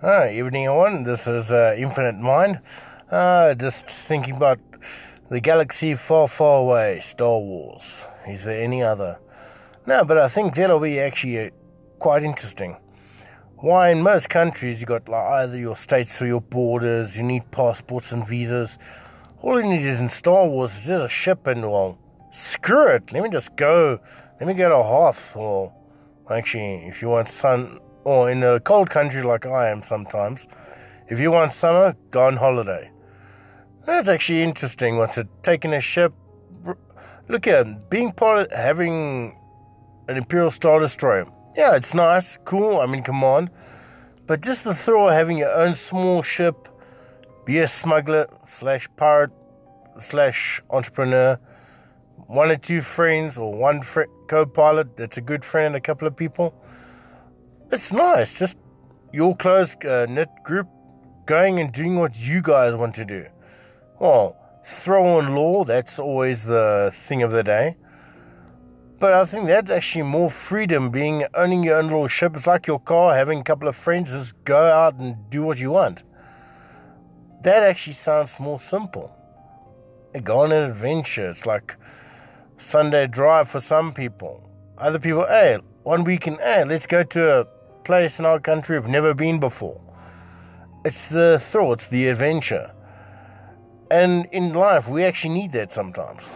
Hi, evening everyone. This is uh, Infinite Mind. Uh, just thinking about the galaxy far, far away, Star Wars. Is there any other? No, but I think that'll be actually uh, quite interesting. Why, in most countries, you got like, either your states or your borders, you need passports and visas. All you need is in Star Wars is just a ship and, well, screw it. Let me just go. Let me go to Hoth, or actually, if you want sun or in a cold country like I am sometimes, if you want summer, go on holiday. That's actually interesting. What's it? Taking a ship. Look at being part of having an Imperial Star Destroyer. Yeah, it's nice, cool. I mean, come on. But just the thrill of having your own small ship, be a smuggler slash pirate slash entrepreneur, one or two friends or one fr- co-pilot that's a good friend, a couple of people it's nice. Just your close uh, knit group going and doing what you guys want to do. Well, throw on law, that's always the thing of the day. But I think that's actually more freedom, being owning your own little ship. It's like your car, having a couple of friends, just go out and do what you want. That actually sounds more simple. Go on an adventure. It's like Sunday drive for some people. Other people, hey, one weekend, hey, let's go to a place in our country we've never been before. It's the thrill, it's the adventure. And in life, we actually need that sometimes.